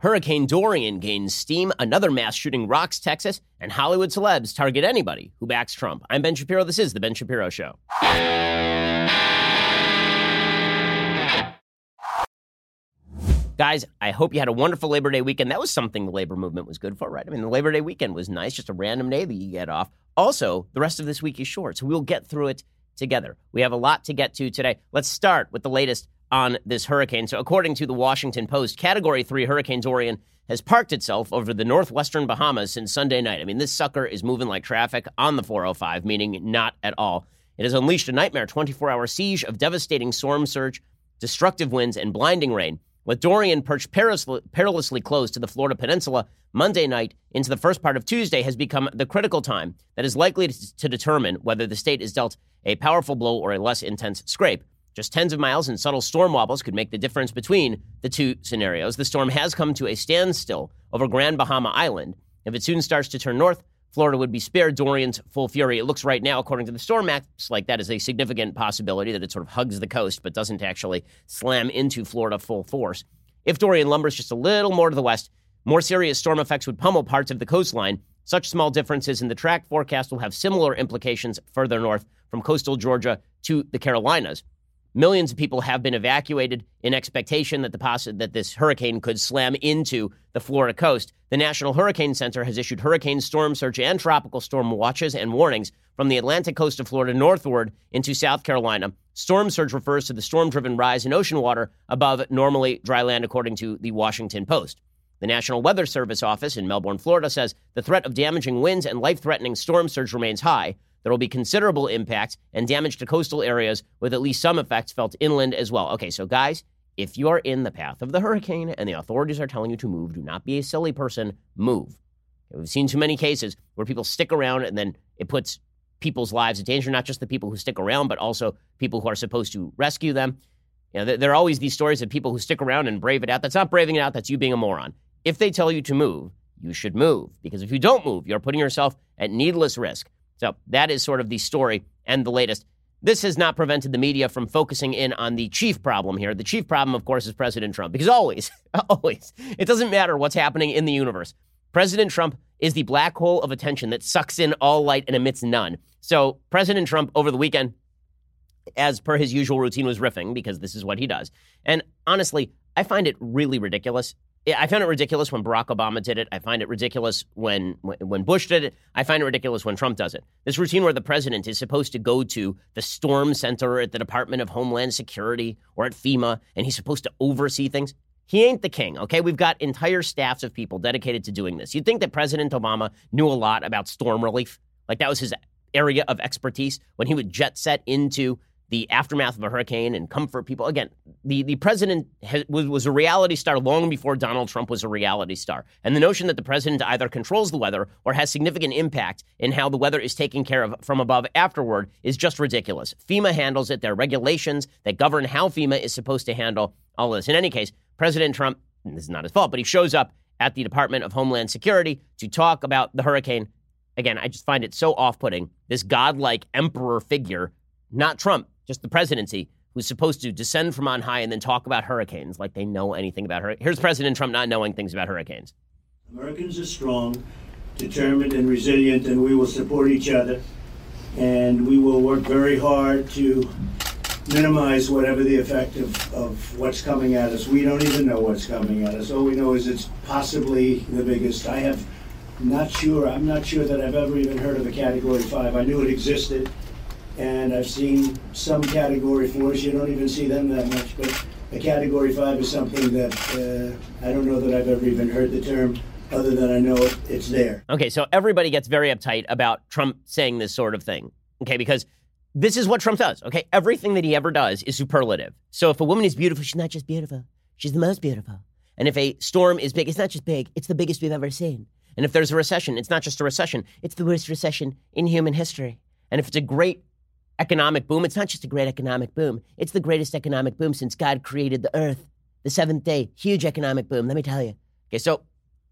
Hurricane Dorian gains steam, another mass shooting rocks Texas, and Hollywood celebs target anybody who backs Trump. I'm Ben Shapiro. This is The Ben Shapiro Show. Guys, I hope you had a wonderful Labor Day weekend. That was something the labor movement was good for, right? I mean, the Labor Day weekend was nice, just a random day that you get off. Also, the rest of this week is short, so we'll get through it together. We have a lot to get to today. Let's start with the latest on this hurricane. So, according to the Washington Post, Category 3 Hurricane Dorian has parked itself over the northwestern Bahamas since Sunday night. I mean, this sucker is moving like traffic on the 405, meaning not at all. It has unleashed a nightmare 24 hour siege of devastating storm surge, destructive winds, and blinding rain. With Dorian perched perilously, close to the Florida peninsula, Monday night into the first part of Tuesday has become the critical time that is likely to determine whether the state is dealt a powerful blow or a less intense scrape. Just tens of miles and subtle storm wobbles could make the difference between the two scenarios. The storm has come to a standstill over Grand Bahama Island. If it soon starts to turn north, Florida would be spared Dorian's full fury. It looks right now, according to the storm maps, like that is a significant possibility that it sort of hugs the coast but doesn't actually slam into Florida full force. If Dorian lumbers just a little more to the west, more serious storm effects would pummel parts of the coastline. Such small differences in the track forecast will have similar implications further north from coastal Georgia to the Carolinas. Millions of people have been evacuated in expectation that the poss- that this hurricane could slam into the Florida coast. The National Hurricane Center has issued hurricane storm surge and tropical storm watches and warnings from the Atlantic coast of Florida northward into South Carolina. Storm surge refers to the storm-driven rise in ocean water above normally dry land according to the Washington Post. The National Weather Service office in Melbourne, Florida says the threat of damaging winds and life-threatening storm surge remains high. There will be considerable impact and damage to coastal areas, with at least some effects felt inland as well. Okay, so guys, if you are in the path of the hurricane and the authorities are telling you to move, do not be a silly person. Move. We've seen too many cases where people stick around and then it puts people's lives in danger, not just the people who stick around, but also people who are supposed to rescue them. You know, there are always these stories of people who stick around and brave it out. That's not braving it out, that's you being a moron. If they tell you to move, you should move because if you don't move, you're putting yourself at needless risk. So that is sort of the story and the latest. This has not prevented the media from focusing in on the chief problem here. The chief problem, of course, is President Trump, because always, always, it doesn't matter what's happening in the universe. President Trump is the black hole of attention that sucks in all light and emits none. So, President Trump over the weekend, as per his usual routine, was riffing because this is what he does. And honestly, I find it really ridiculous I found it ridiculous when Barack Obama did it. I find it ridiculous when when Bush did it. I find it ridiculous when Trump does it. This routine where the president is supposed to go to the storm center at the Department of Homeland Security or at FEMA and he's supposed to oversee things. He ain't the king, okay? We've got entire staffs of people dedicated to doing this. You'd think that President Obama knew a lot about storm relief. Like that was his area of expertise when he would jet set into the aftermath of a hurricane and comfort people. Again, the, the president has, was, was a reality star long before Donald Trump was a reality star. And the notion that the president either controls the weather or has significant impact in how the weather is taken care of from above afterward is just ridiculous. FEMA handles it. There are regulations that govern how FEMA is supposed to handle all this. In any case, President Trump, this is not his fault, but he shows up at the Department of Homeland Security to talk about the hurricane. Again, I just find it so off putting. This godlike emperor figure, not Trump, just the presidency, who's supposed to descend from on high and then talk about hurricanes like they know anything about hurricanes. Here's President Trump not knowing things about hurricanes. Americans are strong, determined, and resilient, and we will support each other. And we will work very hard to minimize whatever the effect of, of what's coming at us. We don't even know what's coming at us. All we know is it's possibly the biggest. I have not sure, I'm not sure that I've ever even heard of a Category 5. I knew it existed and I've seen some category fours. You don't even see them that much, but a category five is something that uh, I don't know that I've ever even heard the term. Other than I know it, it's there. Okay, so everybody gets very uptight about Trump saying this sort of thing. Okay, because this is what Trump does. Okay, everything that he ever does is superlative. So if a woman is beautiful, she's not just beautiful; she's the most beautiful. And if a storm is big, it's not just big; it's the biggest we've ever seen. And if there's a recession, it's not just a recession; it's the worst recession in human history. And if it's a great economic boom. It's not just a great economic boom, it's the greatest economic boom since God created the earth. The seventh day, huge economic boom, let me tell you. Okay, so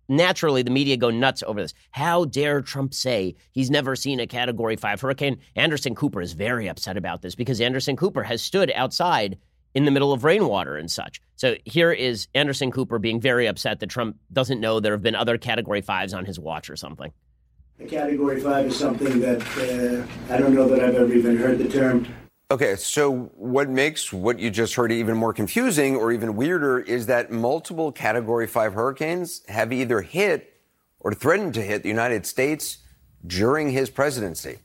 naturally the media go nuts over this. How dare Trump say he's never seen a category five hurricane? Anderson Cooper is very upset about this because Anderson Cooper has stood outside in the middle of rainwater and such. So here is Anderson Cooper being very upset that Trump doesn't know there have been other Category 5s on his watch or something. A Category 5 is something that uh, I don't know that I've ever even heard the term. Okay, so what makes what you just heard even more confusing or even weirder is that multiple Category 5 hurricanes have either hit or threatened to hit the United States during his presidency.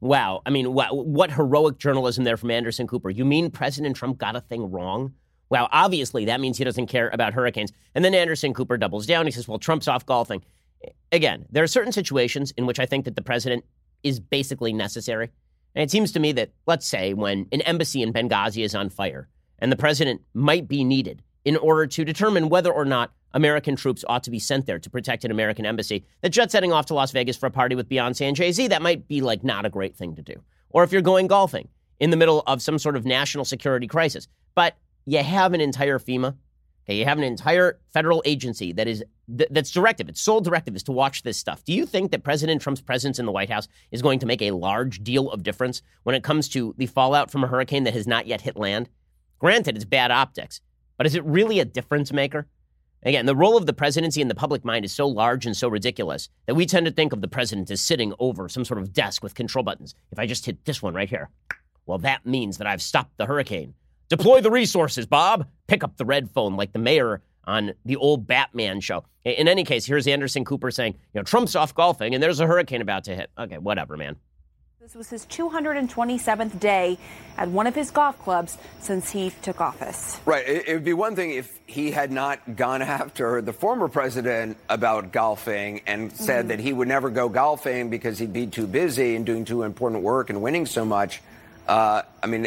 Wow. I mean, what, what heroic journalism there from Anderson Cooper. You mean President Trump got a thing wrong? Wow, obviously that means he doesn't care about hurricanes. And then Anderson Cooper doubles down. He says, well, Trump's off golfing. Again, there are certain situations in which I think that the president is basically necessary. And it seems to me that, let's say, when an embassy in Benghazi is on fire and the president might be needed in order to determine whether or not American troops ought to be sent there to protect an American embassy, that jet setting off to Las Vegas for a party with Beyonce and Jay Z, that might be like not a great thing to do. Or if you're going golfing in the middle of some sort of national security crisis. But you have an entire FEMA Okay, you have an entire federal agency that is th- that's directive. Its sole directive is to watch this stuff. Do you think that President Trump's presence in the White House is going to make a large deal of difference when it comes to the fallout from a hurricane that has not yet hit land? Granted, it's bad optics, but is it really a difference maker? Again, the role of the presidency in the public mind is so large and so ridiculous that we tend to think of the president as sitting over some sort of desk with control buttons. If I just hit this one right here, well, that means that I've stopped the hurricane. Deploy the resources, Bob. Pick up the red phone like the mayor on the old Batman show. In any case, here's Anderson Cooper saying, you know, Trump's off golfing and there's a hurricane about to hit. Okay, whatever, man. This was his 227th day at one of his golf clubs since he took office. Right. It, would be one thing if he had not gone after the former president about golfing and said mm-hmm. that he would never go golfing because he'd be too busy and doing too important work and winning so much. Uh, I mean,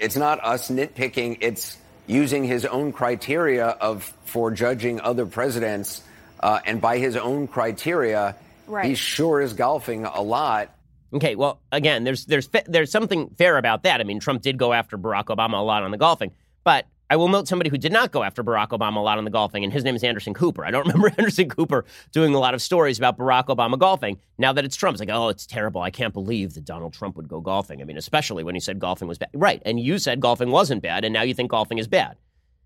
it's not us nitpicking. It's using his own criteria of for judging other presidents, uh, and by his own criteria, right. he sure is golfing a lot. Okay, well, again, there's there's there's something fair about that. I mean, Trump did go after Barack Obama a lot on the golfing, but I will note somebody who did not go after Barack Obama a lot on the golfing, and his name is Anderson Cooper. I don't remember Anderson Cooper doing a lot of stories about Barack Obama golfing. Now that it's Trump, it's like, oh, it's terrible. I can't believe that Donald Trump would go golfing. I mean, especially when he said golfing was bad. Right. And you said golfing wasn't bad, and now you think golfing is bad.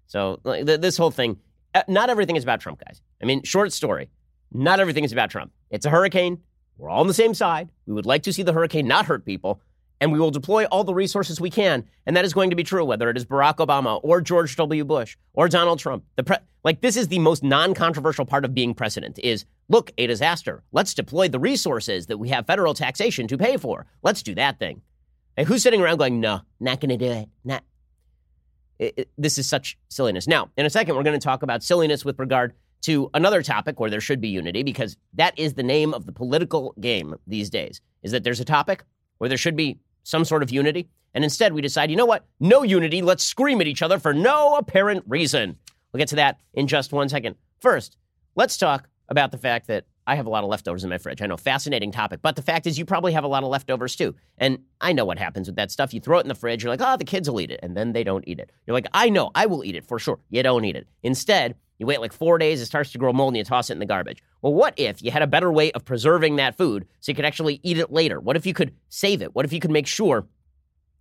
So like, this whole thing, uh, not everything is about Trump, guys. I mean, short story, not everything is about Trump. It's a hurricane. We're all on the same side. We would like to see the hurricane not hurt people and we will deploy all the resources we can. And that is going to be true, whether it is Barack Obama or George W. Bush or Donald Trump. The pre- like this is the most non-controversial part of being president is look, a disaster. Let's deploy the resources that we have federal taxation to pay for. Let's do that thing. And who's sitting around going, no, not going to do it. Not. It, it, this is such silliness. Now, in a second, we're going to talk about silliness with regard to another topic where there should be unity because that is the name of the political game these days. Is that there's a topic where there should be some sort of unity. And instead, we decide, you know what? No unity. Let's scream at each other for no apparent reason. We'll get to that in just one second. First, let's talk about the fact that I have a lot of leftovers in my fridge. I know, fascinating topic. But the fact is, you probably have a lot of leftovers too. And I know what happens with that stuff. You throw it in the fridge, you're like, oh, the kids will eat it. And then they don't eat it. You're like, I know, I will eat it for sure. You don't eat it. Instead, you wait like four days, it starts to grow mold, and you toss it in the garbage. Well, what if you had a better way of preserving that food so you could actually eat it later? What if you could save it? What if you could make sure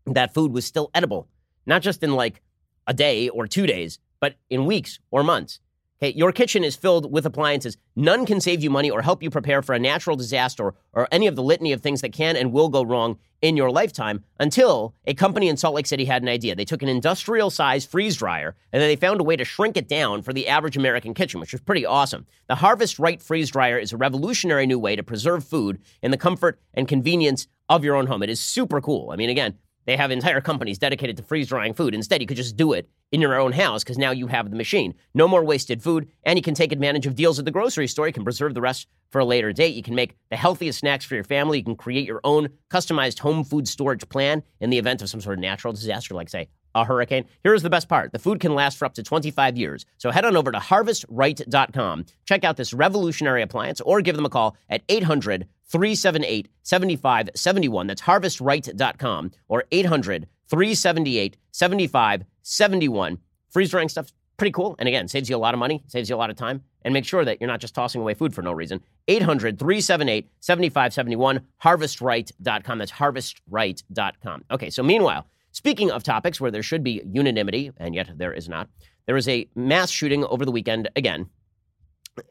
that food was still edible, not just in like a day or two days, but in weeks or months? Okay, your kitchen is filled with appliances. None can save you money or help you prepare for a natural disaster or any of the litany of things that can and will go wrong in your lifetime until a company in Salt Lake City had an idea. They took an industrial sized freeze dryer and then they found a way to shrink it down for the average American kitchen, which was pretty awesome. The Harvest Right freeze dryer is a revolutionary new way to preserve food in the comfort and convenience of your own home. It is super cool. I mean, again, they have entire companies dedicated to freeze drying food. Instead, you could just do it in your own house because now you have the machine. No more wasted food, and you can take advantage of deals at the grocery store. You can preserve the rest for a later date. You can make the healthiest snacks for your family. You can create your own customized home food storage plan in the event of some sort of natural disaster, like, say, a hurricane. Here's the best part the food can last for up to 25 years. So head on over to harvestright.com, check out this revolutionary appliance, or give them a call at 800 378 7571. That's harvestright.com or 800 378 7571. Freeze drying stuff pretty cool. And again, saves you a lot of money, saves you a lot of time, and make sure that you're not just tossing away food for no reason. 800 378 7571, harvestright.com. That's harvestright.com. Okay, so meanwhile, Speaking of topics where there should be unanimity, and yet there is not, there was a mass shooting over the weekend again.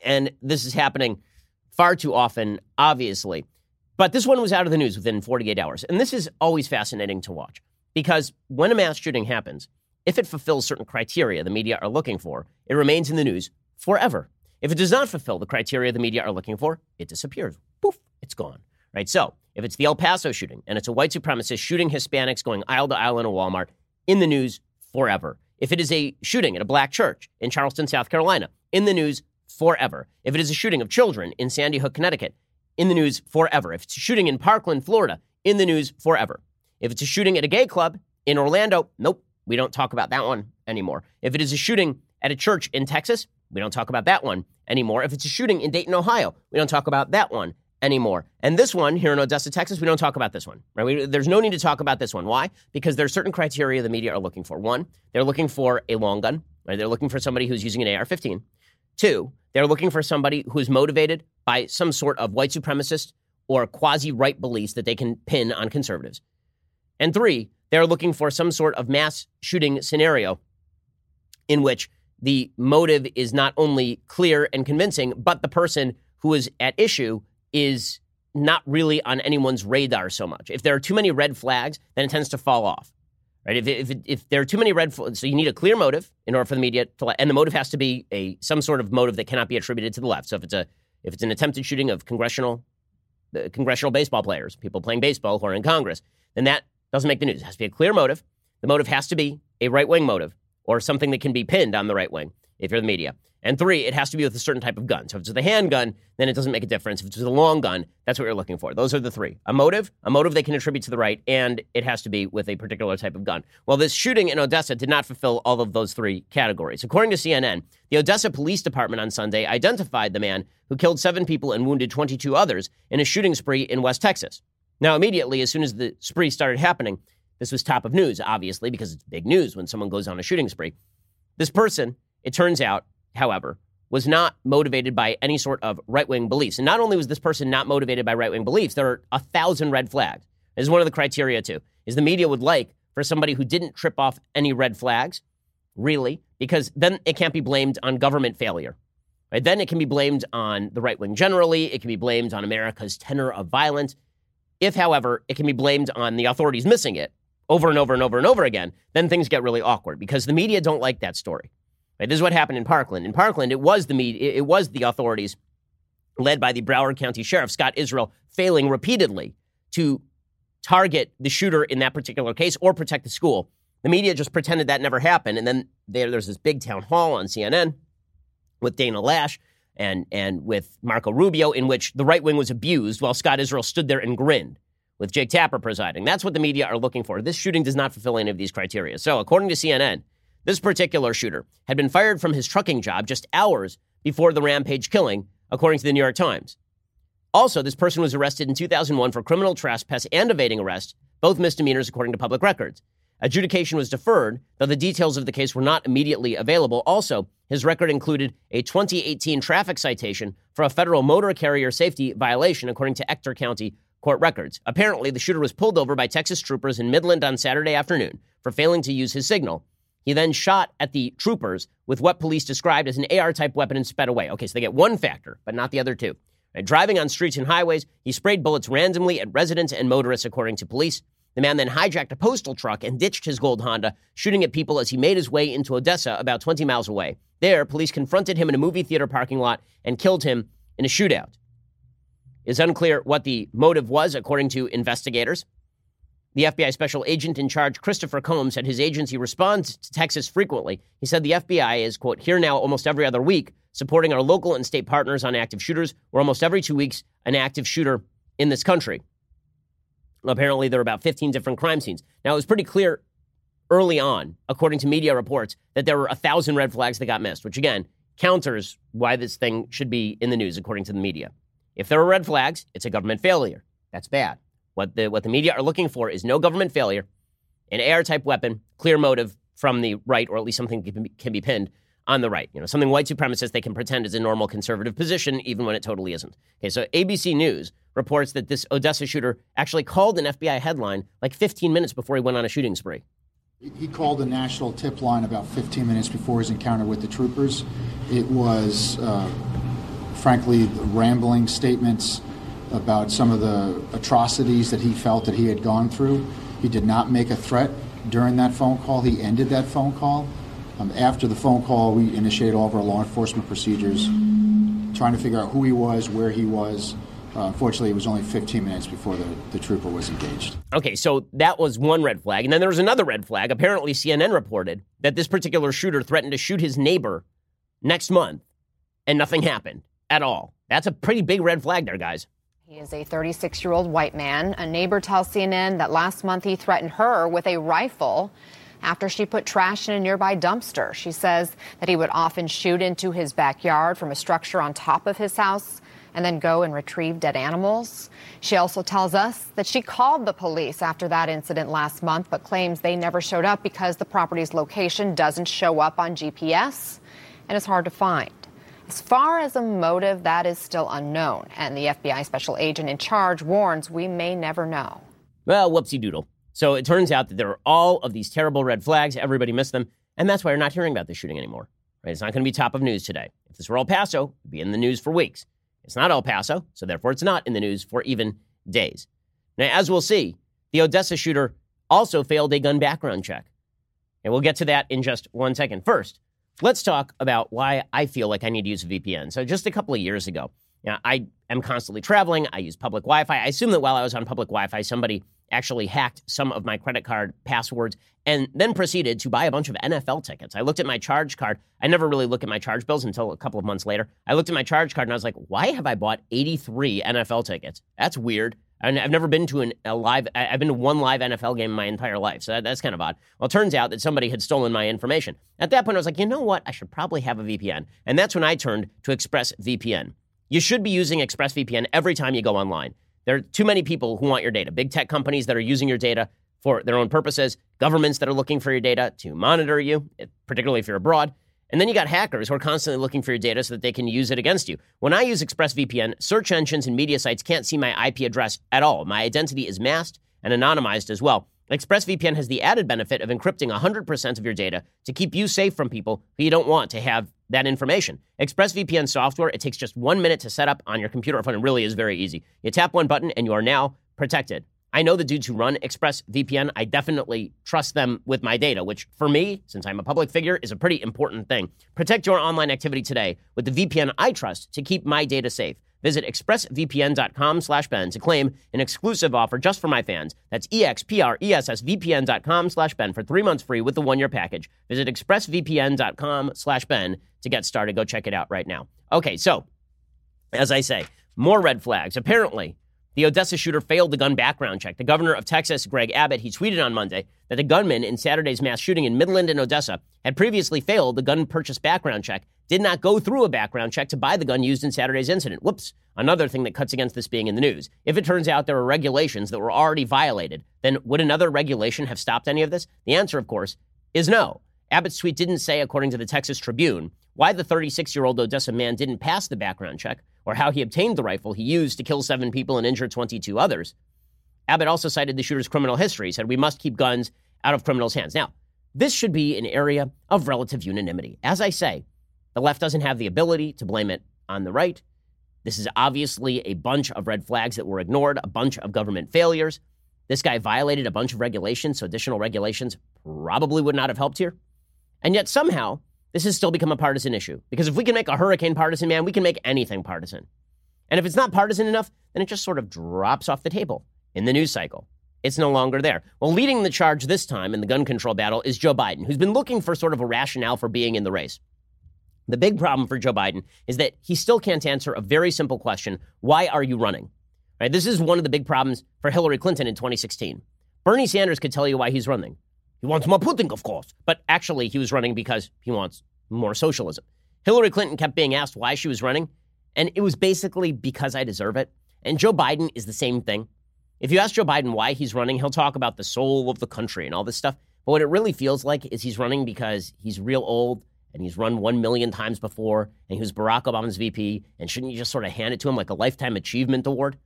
And this is happening far too often, obviously. But this one was out of the news within 48 hours. And this is always fascinating to watch because when a mass shooting happens, if it fulfills certain criteria the media are looking for, it remains in the news forever. If it does not fulfill the criteria the media are looking for, it disappears. Poof, it's gone. Right? So, if it's the El Paso shooting and it's a white supremacist shooting Hispanics going aisle to aisle in a Walmart, in the news forever. If it is a shooting at a black church in Charleston, South Carolina, in the news forever. If it is a shooting of children in Sandy Hook, Connecticut, in the news forever. If it's a shooting in Parkland, Florida, in the news forever. If it's a shooting at a gay club in Orlando, nope, we don't talk about that one anymore. If it is a shooting at a church in Texas, we don't talk about that one anymore. If it's a shooting in Dayton, Ohio, we don't talk about that one anymore. And this one here in Odessa, Texas, we don't talk about this one. Right? We, there's no need to talk about this one. Why? Because there are certain criteria the media are looking for. One, they're looking for a long gun. Right? They're looking for somebody who's using an AR-15. Two, they're looking for somebody who is motivated by some sort of white supremacist or quasi right beliefs that they can pin on conservatives. And three, they're looking for some sort of mass shooting scenario in which the motive is not only clear and convincing, but the person who is at issue is not really on anyone's radar so much. If there are too many red flags, then it tends to fall off. Right? If, if, if there are too many red flags, so you need a clear motive in order for the media to, and the motive has to be a some sort of motive that cannot be attributed to the left. So if it's a if it's an attempted shooting of congressional the congressional baseball players, people playing baseball who are in Congress, then that doesn't make the news. It has to be a clear motive. The motive has to be a right wing motive or something that can be pinned on the right wing if you're the media. And three, it has to be with a certain type of gun. So if it's with a handgun, then it doesn't make a difference. If it's with a long gun, that's what you're looking for. Those are the three. A motive, a motive they can attribute to the right, and it has to be with a particular type of gun. Well, this shooting in Odessa did not fulfill all of those three categories. According to CNN, the Odessa Police Department on Sunday identified the man who killed seven people and wounded 22 others in a shooting spree in West Texas. Now, immediately, as soon as the spree started happening, this was top of news, obviously, because it's big news when someone goes on a shooting spree. This person, it turns out, however, was not motivated by any sort of right wing beliefs. And not only was this person not motivated by right wing beliefs, there are a thousand red flags. This is one of the criteria, too, is the media would like for somebody who didn't trip off any red flags, really, because then it can't be blamed on government failure. Right? Then it can be blamed on the right wing generally. It can be blamed on America's tenor of violence. If, however, it can be blamed on the authorities missing it over and over and over and over again, then things get really awkward because the media don't like that story. Right? This is what happened in Parkland. In Parkland, it was the media, it was the authorities led by the Broward County Sheriff Scott Israel failing repeatedly to target the shooter in that particular case or protect the school. The media just pretended that never happened, and then there, there's this big town hall on CNN with Dana Loesch and and with Marco Rubio, in which the right wing was abused while Scott Israel stood there and grinned, with Jake Tapper presiding. That's what the media are looking for. This shooting does not fulfill any of these criteria. So, according to CNN, this particular shooter had been fired from his trucking job just hours before the rampage killing, according to the New York Times. Also, this person was arrested in 2001 for criminal trespass and evading arrest, both misdemeanors according to public records. Adjudication was deferred, though the details of the case were not immediately available. Also, his record included a 2018 traffic citation for a federal motor carrier safety violation, according to Ector County court records. Apparently, the shooter was pulled over by Texas troopers in Midland on Saturday afternoon for failing to use his signal. He then shot at the troopers with what police described as an AR type weapon and sped away. Okay, so they get one factor, but not the other two. Right, driving on streets and highways, he sprayed bullets randomly at residents and motorists, according to police. The man then hijacked a postal truck and ditched his gold Honda, shooting at people as he made his way into Odessa, about 20 miles away. There, police confronted him in a movie theater parking lot and killed him in a shootout. It's unclear what the motive was, according to investigators. The FBI special agent in charge, Christopher Combs, said his agency responds to Texas frequently. He said the FBI is, quote, here now almost every other week, supporting our local and state partners on active shooters. We're almost every two weeks an active shooter in this country. Apparently, there are about 15 different crime scenes. Now, it was pretty clear early on, according to media reports, that there were a thousand red flags that got missed, which again counters why this thing should be in the news, according to the media. If there are red flags, it's a government failure. That's bad. What the, what the media are looking for is no government failure, an AR type weapon, clear motive from the right, or at least something can be, can be pinned on the right. You know, something white supremacist they can pretend is a normal conservative position, even when it totally isn't. Okay, so ABC News reports that this Odessa shooter actually called an FBI headline like 15 minutes before he went on a shooting spree. He called the national tip line about 15 minutes before his encounter with the troopers. It was, uh, frankly, rambling statements about some of the atrocities that he felt that he had gone through. He did not make a threat during that phone call. He ended that phone call. Um, after the phone call, we initiated all of our law enforcement procedures, trying to figure out who he was, where he was. Uh, unfortunately, it was only 15 minutes before the, the trooper was engaged. Okay, so that was one red flag. And then there was another red flag. Apparently, CNN reported that this particular shooter threatened to shoot his neighbor next month, and nothing happened at all. That's a pretty big red flag there, guys. He is a 36 year old white man. A neighbor tells CNN that last month he threatened her with a rifle after she put trash in a nearby dumpster. She says that he would often shoot into his backyard from a structure on top of his house and then go and retrieve dead animals. She also tells us that she called the police after that incident last month, but claims they never showed up because the property's location doesn't show up on GPS and is hard to find. As far as a motive, that is still unknown, and the FBI special agent in charge warns we may never know. Well, whoopsie doodle. So it turns out that there are all of these terrible red flags. Everybody missed them, and that's why we're not hearing about this shooting anymore. Right? It's not going to be top of news today. If this were El Paso, it'd be in the news for weeks. It's not El Paso, so therefore it's not in the news for even days. Now, as we'll see, the Odessa shooter also failed a gun background check. And we'll get to that in just one second. First, let's talk about why I feel like I need to use a VPN. So, just a couple of years ago, you know, I am constantly traveling. I use public Wi Fi. I assume that while I was on public Wi Fi, somebody actually hacked some of my credit card passwords and then proceeded to buy a bunch of NFL tickets. I looked at my charge card. I never really look at my charge bills until a couple of months later. I looked at my charge card and I was like, why have I bought 83 NFL tickets? That's weird. I've never been to an, a live, I've been to one live NFL game in my entire life. So that, that's kind of odd. Well, it turns out that somebody had stolen my information. At that point, I was like, you know what? I should probably have a VPN. And that's when I turned to ExpressVPN. You should be using ExpressVPN every time you go online. There are too many people who want your data. Big tech companies that are using your data for their own purposes, governments that are looking for your data to monitor you, particularly if you're abroad. And then you got hackers who are constantly looking for your data so that they can use it against you. When I use ExpressVPN, search engines and media sites can't see my IP address at all. My identity is masked and anonymized as well. ExpressVPN has the added benefit of encrypting 100% of your data to keep you safe from people who you don't want to have that information. ExpressVPN software, it takes just one minute to set up on your computer or phone. It really is very easy. You tap one button and you are now protected. I know the dudes who run ExpressVPN. I definitely trust them with my data, which for me, since I'm a public figure, is a pretty important thing. Protect your online activity today with the VPN I trust to keep my data safe. Visit expressvpn.com slash Ben to claim an exclusive offer just for my fans. That's expressvpn.com slash Ben for three months free with the one-year package. Visit expressvpn.com slash Ben to get started. Go check it out right now. Okay, so as I say, more red flags. Apparently, the Odessa shooter failed the gun background check. The governor of Texas, Greg Abbott, he tweeted on Monday that the gunman in Saturday's mass shooting in Midland and Odessa had previously failed the gun purchase background check, did not go through a background check to buy the gun used in Saturday's incident. Whoops. Another thing that cuts against this being in the news. If it turns out there were regulations that were already violated, then would another regulation have stopped any of this? The answer, of course, is no. Abbott's tweet didn't say, according to the Texas Tribune, why the 36 year old Odessa man didn't pass the background check or how he obtained the rifle he used to kill seven people and injure 22 others. Abbott also cited the shooter's criminal history, said we must keep guns out of criminals' hands. Now, this should be an area of relative unanimity. As I say, the left doesn't have the ability to blame it on the right. This is obviously a bunch of red flags that were ignored, a bunch of government failures. This guy violated a bunch of regulations, so additional regulations probably would not have helped here. And yet, somehow, this has still become a partisan issue. Because if we can make a hurricane partisan, man, we can make anything partisan. And if it's not partisan enough, then it just sort of drops off the table in the news cycle. It's no longer there. Well, leading the charge this time in the gun control battle is Joe Biden, who's been looking for sort of a rationale for being in the race. The big problem for Joe Biden is that he still can't answer a very simple question why are you running? Right? This is one of the big problems for Hillary Clinton in 2016. Bernie Sanders could tell you why he's running. He wants more Putin, of course. But actually, he was running because he wants more socialism. Hillary Clinton kept being asked why she was running, and it was basically because I deserve it. And Joe Biden is the same thing. If you ask Joe Biden why he's running, he'll talk about the soul of the country and all this stuff. But what it really feels like is he's running because he's real old and he's run one million times before and he was Barack Obama's VP. And shouldn't you just sort of hand it to him like a Lifetime Achievement Award?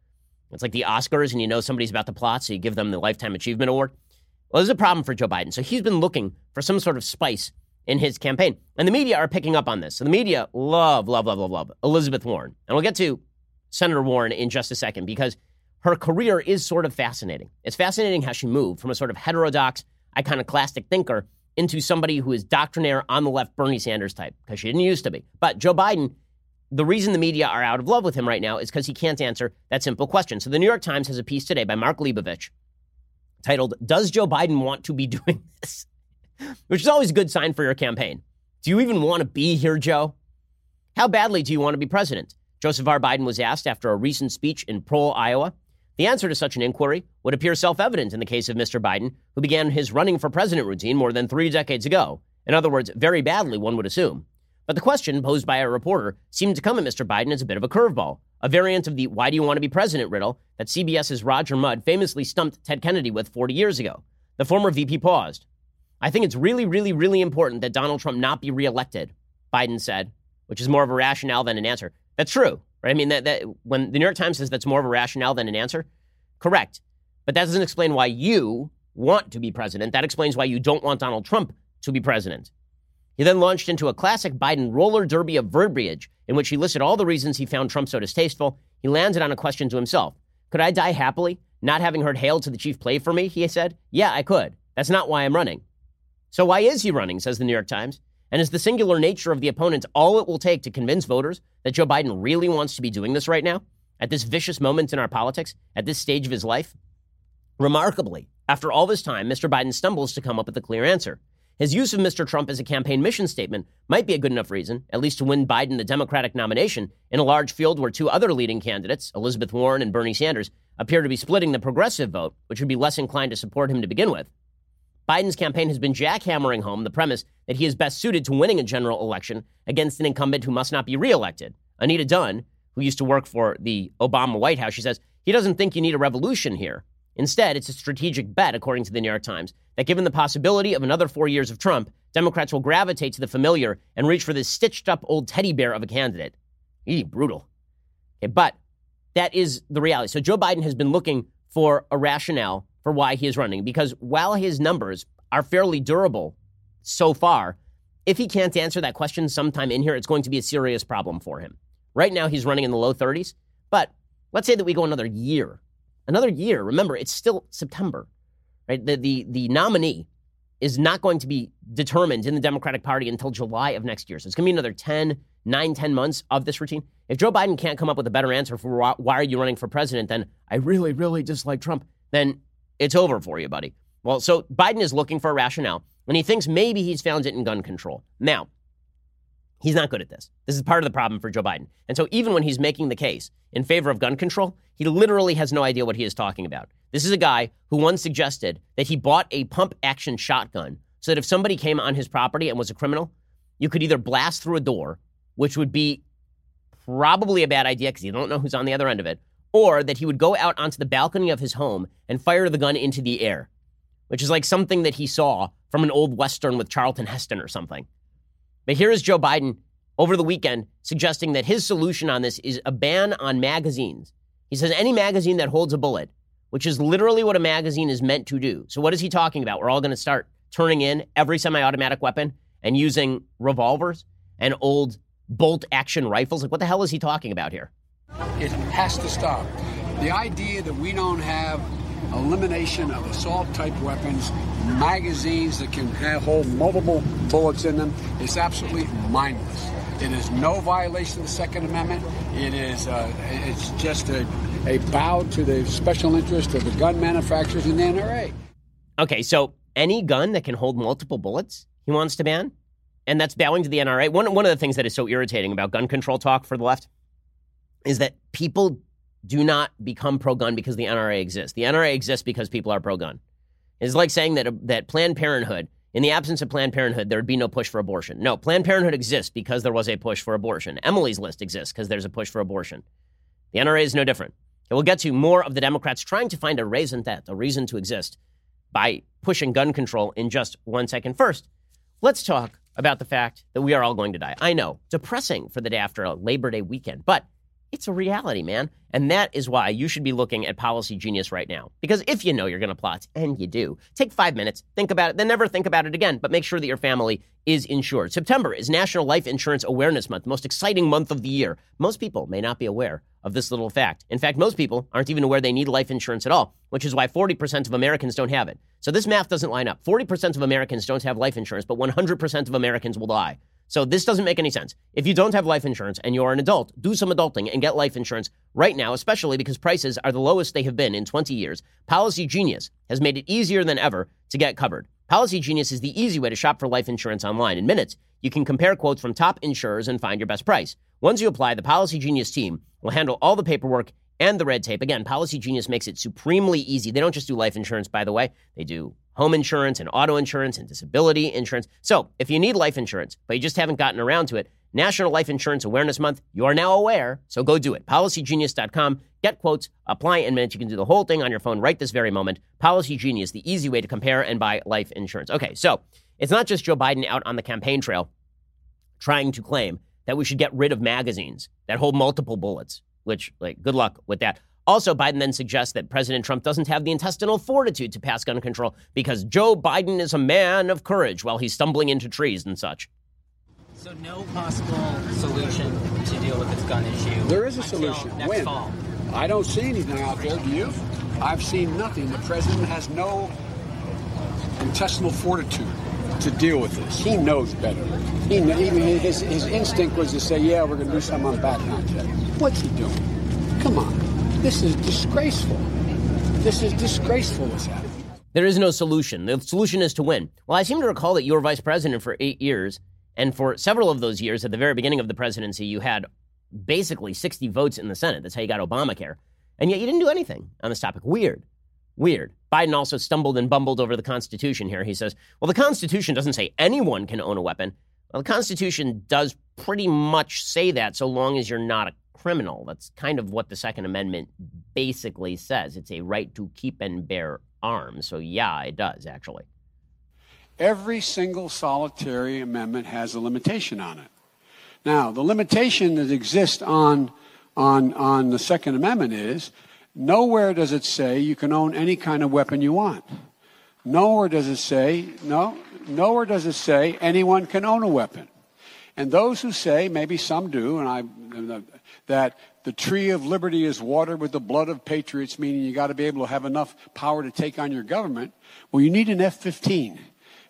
It's like the Oscars and you know somebody's about to plot, so you give them the Lifetime Achievement Award. Well, there's a problem for Joe Biden. So he's been looking for some sort of spice in his campaign. And the media are picking up on this. So the media love, love, love, love, love Elizabeth Warren. And we'll get to Senator Warren in just a second because her career is sort of fascinating. It's fascinating how she moved from a sort of heterodox, iconoclastic thinker into somebody who is doctrinaire on the left Bernie Sanders type, because she didn't used to be. But Joe Biden, the reason the media are out of love with him right now is because he can't answer that simple question. So the New York Times has a piece today by Mark Leibovich titled, Does Joe Biden Want to Be Doing This? Which is always a good sign for your campaign. Do you even want to be here, Joe? How badly do you want to be president? Joseph R. Biden was asked after a recent speech in Prohl, Iowa. The answer to such an inquiry would appear self evident in the case of Mr. Biden, who began his running for president routine more than three decades ago. In other words, very badly, one would assume. But the question posed by a reporter seemed to come at Mr. Biden as a bit of a curveball, a variant of the why do you want to be president riddle that CBS's Roger Mudd famously stumped Ted Kennedy with 40 years ago. The former VP paused. I think it's really, really, really important that Donald Trump not be reelected, Biden said, which is more of a rationale than an answer. That's true, right? I mean, that, that when the New York Times says that's more of a rationale than an answer, correct. But that doesn't explain why you want to be president. That explains why you don't want Donald Trump to be president. He then launched into a classic Biden roller derby of verbiage in which he listed all the reasons he found Trump so distasteful. He landed on a question to himself Could I die happily, not having heard Hail to the Chief play for me? He said, Yeah, I could. That's not why I'm running. So why is he running, says the New York Times? And is the singular nature of the opponent all it will take to convince voters that Joe Biden really wants to be doing this right now, at this vicious moment in our politics, at this stage of his life? Remarkably, after all this time, Mr. Biden stumbles to come up with a clear answer. His use of Mr. Trump as a campaign mission statement might be a good enough reason, at least to win Biden the Democratic nomination in a large field where two other leading candidates, Elizabeth Warren and Bernie Sanders, appear to be splitting the progressive vote, which would be less inclined to support him to begin with. Biden's campaign has been jackhammering home the premise that he is best suited to winning a general election against an incumbent who must not be reelected. Anita Dunn, who used to work for the Obama White House, she says he doesn't think you need a revolution here. Instead, it's a strategic bet, according to the New York Times, that given the possibility of another four years of Trump, Democrats will gravitate to the familiar and reach for this stitched up old teddy bear of a candidate. Eee, brutal. Okay, but that is the reality. So Joe Biden has been looking for a rationale for why he is running. Because while his numbers are fairly durable so far, if he can't answer that question sometime in here, it's going to be a serious problem for him. Right now, he's running in the low 30s. But let's say that we go another year. Another year. Remember, it's still September, right? The, the, the nominee is not going to be determined in the Democratic Party until July of next year. So it's going to be another 10, 9, 10 months of this routine. If Joe Biden can't come up with a better answer for why, why are you running for president, then I really, really dislike Trump, then it's over for you, buddy. Well, so Biden is looking for a rationale, and he thinks maybe he's found it in gun control. Now, he's not good at this. This is part of the problem for Joe Biden. And so even when he's making the case in favor of gun control, he literally has no idea what he is talking about. This is a guy who once suggested that he bought a pump action shotgun so that if somebody came on his property and was a criminal, you could either blast through a door, which would be probably a bad idea because you don't know who's on the other end of it, or that he would go out onto the balcony of his home and fire the gun into the air, which is like something that he saw from an old Western with Charlton Heston or something. But here is Joe Biden over the weekend suggesting that his solution on this is a ban on magazines. He says any magazine that holds a bullet, which is literally what a magazine is meant to do. So, what is he talking about? We're all going to start turning in every semi automatic weapon and using revolvers and old bolt action rifles. Like, what the hell is he talking about here? It has to stop. The idea that we don't have elimination of assault type weapons, magazines that can hold multiple bullets in them, is absolutely mindless. It is no violation of the Second Amendment. It is uh, it's just a, a bow to the special interest of the gun manufacturers and the NRA. Okay, so any gun that can hold multiple bullets, he wants to ban, and that's bowing to the NRA. One one of the things that is so irritating about gun control talk for the left is that people do not become pro gun because the NRA exists. The NRA exists because people are pro gun. It's like saying that, uh, that Planned Parenthood, in the absence of Planned Parenthood, there would be no push for abortion. No, Planned Parenthood exists because there was a push for abortion. Emily's List exists because there's a push for abortion. The NRA is no different. And we'll get to more of the Democrats trying to find a raison d'etre, a reason to exist, by pushing gun control in just one second. First, let's talk about the fact that we are all going to die. I know, depressing for the day after a Labor Day weekend, but It's a reality, man. And that is why you should be looking at Policy Genius right now. Because if you know you're going to plot, and you do, take five minutes, think about it, then never think about it again, but make sure that your family is insured. September is National Life Insurance Awareness Month, the most exciting month of the year. Most people may not be aware of this little fact. In fact, most people aren't even aware they need life insurance at all, which is why 40% of Americans don't have it. So this math doesn't line up. 40% of Americans don't have life insurance, but 100% of Americans will die. So this doesn't make any sense. If you don't have life insurance and you're an adult, do some adulting and get life insurance right now, especially because prices are the lowest they have been in 20 years. Policy Genius has made it easier than ever to get covered. Policy Genius is the easy way to shop for life insurance online. In minutes, you can compare quotes from top insurers and find your best price. Once you apply, the Policy Genius team will handle all the paperwork and the red tape. Again, Policy Genius makes it supremely easy. They don't just do life insurance, by the way, they do home insurance and auto insurance and disability insurance. So, if you need life insurance, but you just haven't gotten around to it, National Life Insurance Awareness Month, you are now aware, so go do it. PolicyGenius.com, get quotes, apply in minutes. You can do the whole thing on your phone right this very moment. Policy Genius, the easy way to compare and buy life insurance. Okay, so it's not just Joe Biden out on the campaign trail trying to claim that we should get rid of magazines that hold multiple bullets, which, like, good luck with that. Also, Biden then suggests that President Trump doesn't have the intestinal fortitude to pass gun control because Joe Biden is a man of courage while he's stumbling into trees and such. So, no possible solution to deal with this gun issue. There is a solution. Next when? fall. I don't see anything out there. Do you? I've seen nothing. The president has no intestinal fortitude to deal with this. He knows better. He even his, his instinct was to say, "Yeah, we're going to do something on background check." What's he doing? Come on, this is disgraceful. This is disgraceful. What's happening? There is no solution. The solution is to win. Well, I seem to recall that you were vice president for eight years, and for several of those years, at the very beginning of the presidency, you had basically 60 votes in the Senate. That's how you got Obamacare. And yet you didn't do anything on this topic. Weird. Weird. Biden also stumbled and bumbled over the Constitution here. He says, well, the Constitution doesn't say anyone can own a weapon. Well, the Constitution does pretty much say that so long as you're not a criminal. That's kind of what the Second Amendment basically says. It's a right to keep and bear arms. So, yeah, it does, actually. Every single solitary amendment has a limitation on it. Now, the limitation that exists on, on, on the Second Amendment is nowhere does it say you can own any kind of weapon you want. Nowhere does it say, no, nowhere does it say anyone can own a weapon. And those who say, maybe some do, and I, that the tree of liberty is watered with the blood of patriots, meaning you got to be able to have enough power to take on your government. Well, you need an F 15.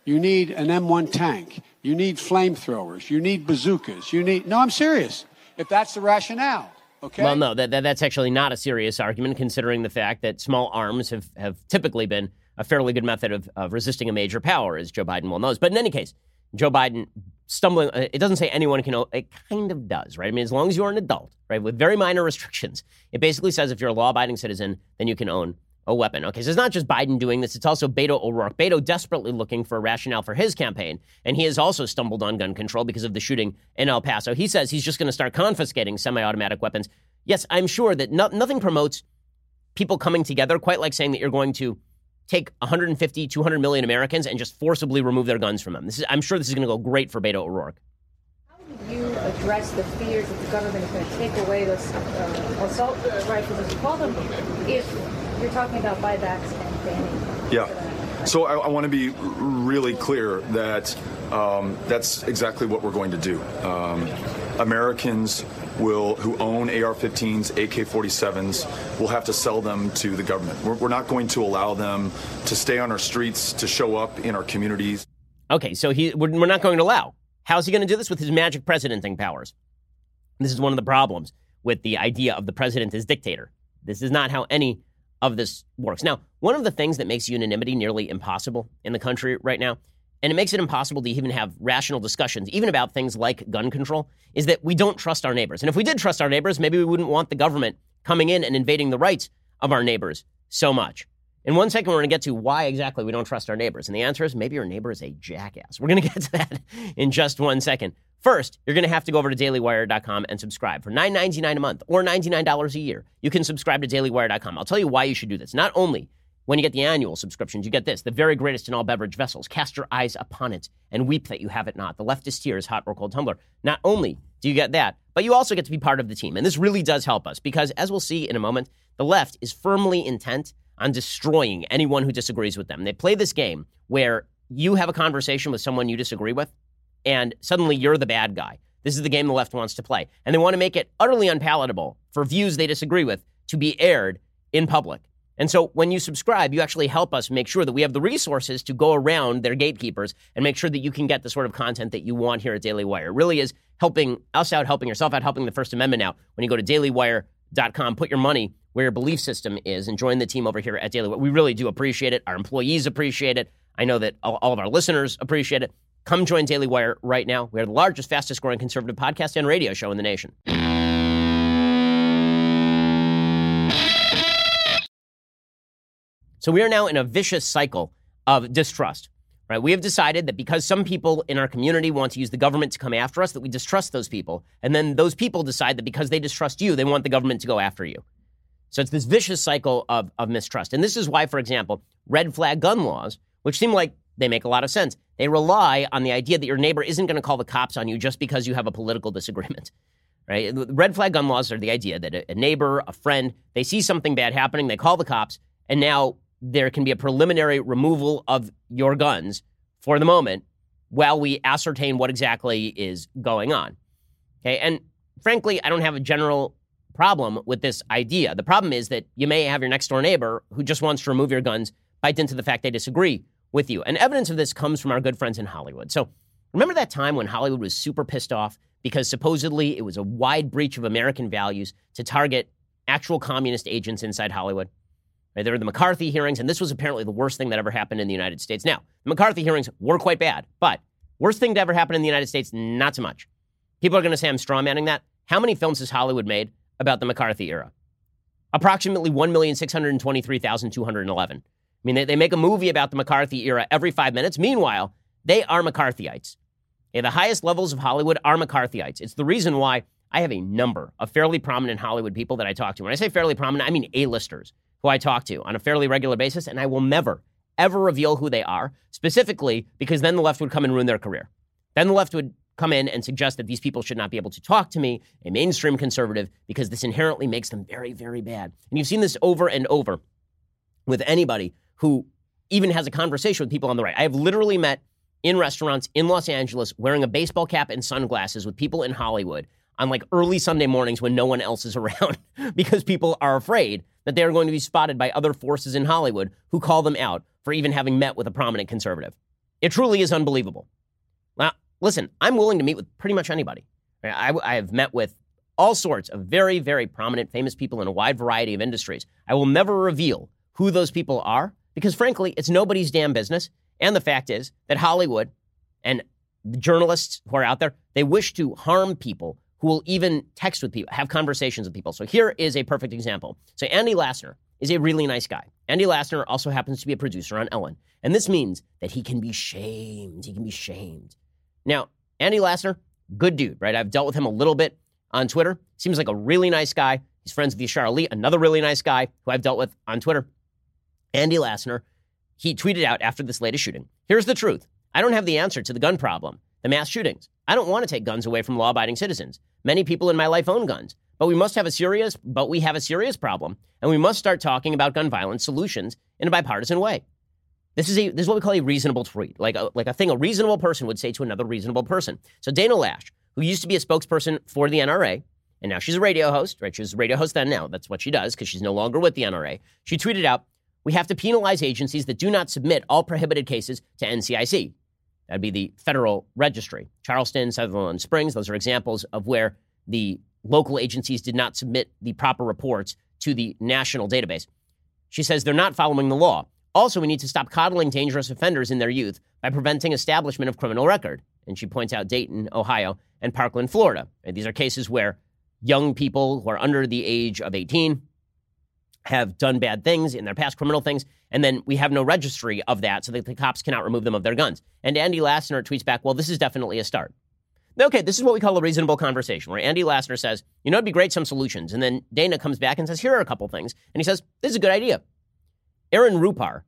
You need an M1 tank. You need flamethrowers. You need bazookas. You need. No, I'm serious. If that's the rationale. Okay. Well, no, that, that, that's actually not a serious argument, considering the fact that small arms have, have typically been a fairly good method of, of resisting a major power, as Joe Biden well knows. But in any case, Joe Biden stumbling, uh, it doesn't say anyone can, it kind of does, right? I mean, as long as you're an adult, right, with very minor restrictions, it basically says if you're a law abiding citizen, then you can own a weapon. Okay, so it's not just Biden doing this, it's also Beto O'Rourke. Beto desperately looking for a rationale for his campaign, and he has also stumbled on gun control because of the shooting in El Paso. He says he's just going to start confiscating semi automatic weapons. Yes, I'm sure that no, nothing promotes people coming together quite like saying that you're going to take 150, 200 million Americans and just forcibly remove their guns from them. This is, I'm sure this is going to go great for Beto O'Rourke. How do you address the fears that the government is going to take away those uh, assault rifles, as you call them, if you're talking about buybacks and banning? Yeah. So I, I want to be really clear that um, that's exactly what we're going to do. Um, Americans will who own AR-15s, AK-47s will have to sell them to the government. We're, we're not going to allow them to stay on our streets, to show up in our communities. Okay, so he we're, we're not going to allow. How's he going to do this with his magic presidenting powers? This is one of the problems with the idea of the president as dictator. This is not how any of this works. Now, one of the things that makes unanimity nearly impossible in the country right now, and it makes it impossible to even have rational discussions, even about things like gun control, is that we don't trust our neighbors. And if we did trust our neighbors, maybe we wouldn't want the government coming in and invading the rights of our neighbors so much. In one second, we're going to get to why exactly we don't trust our neighbors. And the answer is maybe your neighbor is a jackass. We're going to get to that in just one second. First, you're going to have to go over to dailywire.com and subscribe for $9.99 a month or $99 a year. You can subscribe to dailywire.com. I'll tell you why you should do this. Not only when you get the annual subscriptions, you get this the very greatest in all beverage vessels. Cast your eyes upon it and weep that you have it not. The leftist tears hot or cold tumbler. Not only do you get that? But you also get to be part of the team. And this really does help us because, as we'll see in a moment, the left is firmly intent on destroying anyone who disagrees with them. They play this game where you have a conversation with someone you disagree with, and suddenly you're the bad guy. This is the game the left wants to play. And they want to make it utterly unpalatable for views they disagree with to be aired in public. And so when you subscribe, you actually help us make sure that we have the resources to go around their gatekeepers and make sure that you can get the sort of content that you want here at Daily Wire. It really is helping us out, helping yourself out, helping the First Amendment out. When you go to dailywire.com, put your money where your belief system is and join the team over here at Daily Wire. We really do appreciate it. Our employees appreciate it. I know that all, of our listeners appreciate it. Come join Daily Wire right now. We are the largest, fastest growing conservative podcast and radio show in the nation. So we are now in a vicious cycle of distrust. Right? We have decided that because some people in our community want to use the government to come after us, that we distrust those people. And then those people decide that because they distrust you, they want the government to go after you. So it's this vicious cycle of, of mistrust. And this is why, for example, red flag gun laws, which seem like they make a lot of sense, they rely on the idea that your neighbor isn't going to call the cops on you just because you have a political disagreement. Right? Red flag gun laws are the idea that a neighbor, a friend, they see something bad happening, they call the cops, and now there can be a preliminary removal of your guns for the moment while we ascertain what exactly is going on. Okay, and frankly, I don't have a general problem with this idea. The problem is that you may have your next door neighbor who just wants to remove your guns by dint of the fact they disagree with you. And evidence of this comes from our good friends in Hollywood. So remember that time when Hollywood was super pissed off because supposedly it was a wide breach of American values to target actual communist agents inside Hollywood? Right? There were the McCarthy hearings, and this was apparently the worst thing that ever happened in the United States. Now, the McCarthy hearings were quite bad, but worst thing to ever happen in the United States, not so much. People are going to say I'm strawmanning that. How many films has Hollywood made about the McCarthy era? Approximately 1,623,211. I mean, they, they make a movie about the McCarthy era every five minutes. Meanwhile, they are McCarthyites. Okay, the highest levels of Hollywood are McCarthyites. It's the reason why I have a number of fairly prominent Hollywood people that I talk to. When I say fairly prominent, I mean A-listers who I talk to on a fairly regular basis, and I will never, ever reveal who they are, specifically because then the left would come and ruin their career. Then the left would come in and suggest that these people should not be able to talk to me, a mainstream conservative, because this inherently makes them very, very bad. And you've seen this over and over with anybody who even has a conversation with people on the right. I have literally met in restaurants in Los Angeles wearing a baseball cap and sunglasses with people in Hollywood on like early Sunday mornings when no one else is around because people are afraid that they are going to be spotted by other forces in Hollywood who call them out for even having met with a prominent conservative. It truly is unbelievable. Now, listen, I'm willing to meet with pretty much anybody. I, I have met with all sorts of very, very prominent, famous people in a wide variety of industries. I will never reveal who those people are because, frankly, it's nobody's damn business. And the fact is that Hollywood and the journalists who are out there, they wish to harm people who will even text with people, have conversations with people. So here is a perfect example. So Andy Lassner is a really nice guy. Andy Lassner also happens to be a producer on Ellen. And this means that he can be shamed. He can be shamed. Now, Andy Lassner, good dude, right? I've dealt with him a little bit on Twitter. Seems like a really nice guy. He's friends with Yashar Ali, another really nice guy who I've dealt with on Twitter. Andy Lassner, he tweeted out after this latest shooting Here's the truth I don't have the answer to the gun problem, the mass shootings. I don't want to take guns away from law abiding citizens. Many people in my life own guns, but we must have a serious, but we have a serious problem, and we must start talking about gun violence solutions in a bipartisan way. This is a this is what we call a reasonable tweet, like a, like a thing a reasonable person would say to another reasonable person. So Dana Loesch, who used to be a spokesperson for the NRA, and now she's a radio host, right? She was a radio host then. Now that's what she does because she's no longer with the NRA. She tweeted out, "We have to penalize agencies that do not submit all prohibited cases to NCIC. That'd be the federal registry. Charleston, Sutherland Springs, those are examples of where the local agencies did not submit the proper reports to the national database. She says they're not following the law. Also, we need to stop coddling dangerous offenders in their youth by preventing establishment of criminal record. And she points out Dayton, Ohio, and Parkland, Florida. And these are cases where young people who are under the age of 18 have done bad things in their past, criminal things, and then we have no registry of that so that the cops cannot remove them of their guns. And Andy Lassner tweets back, well, this is definitely a start. Okay, this is what we call a reasonable conversation, where Andy Lassner says, you know, it'd be great some solutions. And then Dana comes back and says, here are a couple things. And he says, this is a good idea. Aaron Rupar,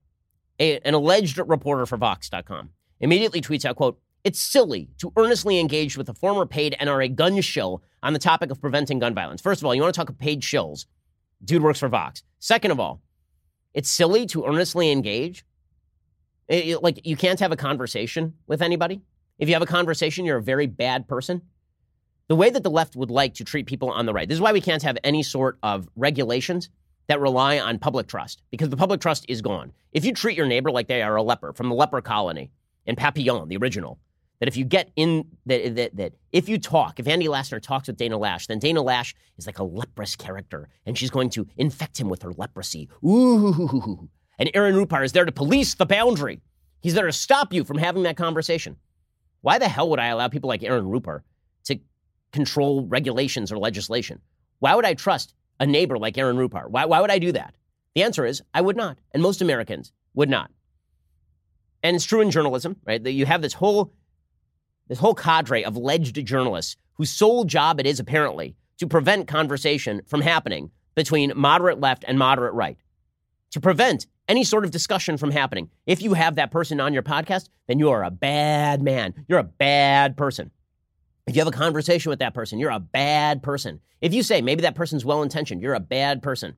a, an alleged reporter for Vox.com, immediately tweets out, quote, It's silly to earnestly engage with a former paid NRA gun shill on the topic of preventing gun violence. First of all, you want to talk of paid shills. Dude works for Vox. Second of all, it's silly to earnestly engage. It- it- like, you can't have a conversation with anybody. If you have a conversation, you're a very bad person. The way that the left would like to treat people on the right. This is why we can't have any sort of regulations that rely on public trust, because the public trust is gone. If you treat your neighbor like they are a leper from the leper colony in Papillon, the original, that if you get in that, that that if you talk, if Andy Lassner talks with Dana Loesch, then Dana Loesch is like a leprous character, and she's going to infect him with her leprosy. Ooh, and Aaron Rupar is there to police the boundary. He's there to stop you from having that conversation. Why the hell would I allow people like Aaron Rupar to control regulations or legislation? Why would I trust a neighbor like Aaron Rupar? Why, why would I do that? The answer is I would not, and most Americans would not. And it's true in journalism, right? That you have this whole this whole cadre of alleged journalists whose sole job it is apparently to prevent conversation from happening between moderate left and moderate right. To prevent any sort of discussion from happening. If you have that person on your podcast, then you are a bad man. You're a bad person. If you have a conversation with that person, you're a bad person. If you say maybe that person's well intentioned, you're a bad person.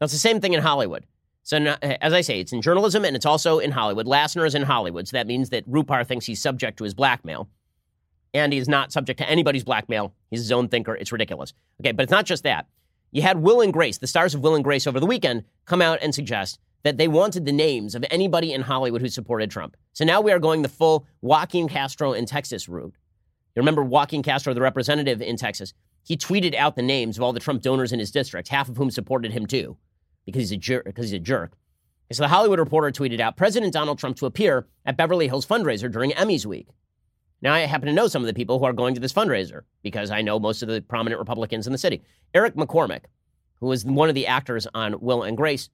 Now, it's the same thing in Hollywood. So, now, eh, as I say, it's in journalism and it's also in Hollywood. Lassner is in Hollywood, so that means that Rupar thinks he's subject to his blackmail. And he's not subject to anybody's blackmail. He's his own thinker. It's ridiculous. Okay, but it's not just that. You had Will and Grace, the stars of Will and Grace over the weekend, come out and suggest that they wanted the names of anybody in Hollywood who supported Trump. So now we are going the full Joaquin Castro in Texas route. You remember Joaquin Castro, the representative in Texas? He tweeted out the names of all the Trump donors in his district, half of whom supported him too, because he's a jerk. Because he's a jerk. So the Hollywood Reporter tweeted out President Donald Trump to appear at Beverly Hills fundraiser during Emmys week. Now I happen to know some of the people who are going to this fundraiser because I know most of the prominent Republicans in the city. Eric McCormack, who is one of the actors on Will and Grace,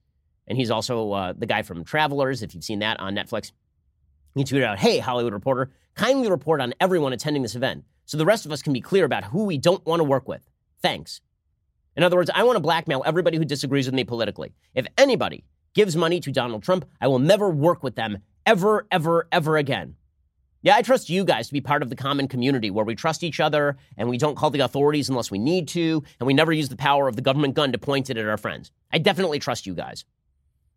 and he's also uh, the guy from Travelers. If you've seen that on Netflix, he tweeted out, "Hey, Hollywood Reporter, kindly report on everyone attending this event, so the rest of us can be clear about who we don't want to work with. Thanks." In other words, I want to blackmail everybody who disagrees with me politically. If anybody gives money to Donald Trump, I will never work with them ever, ever, ever again. Yeah, I trust you guys to be part of the common community where we trust each other and we don't call the authorities unless we need to, and we never use the power of the government gun to point it at our friends. I definitely trust you guys.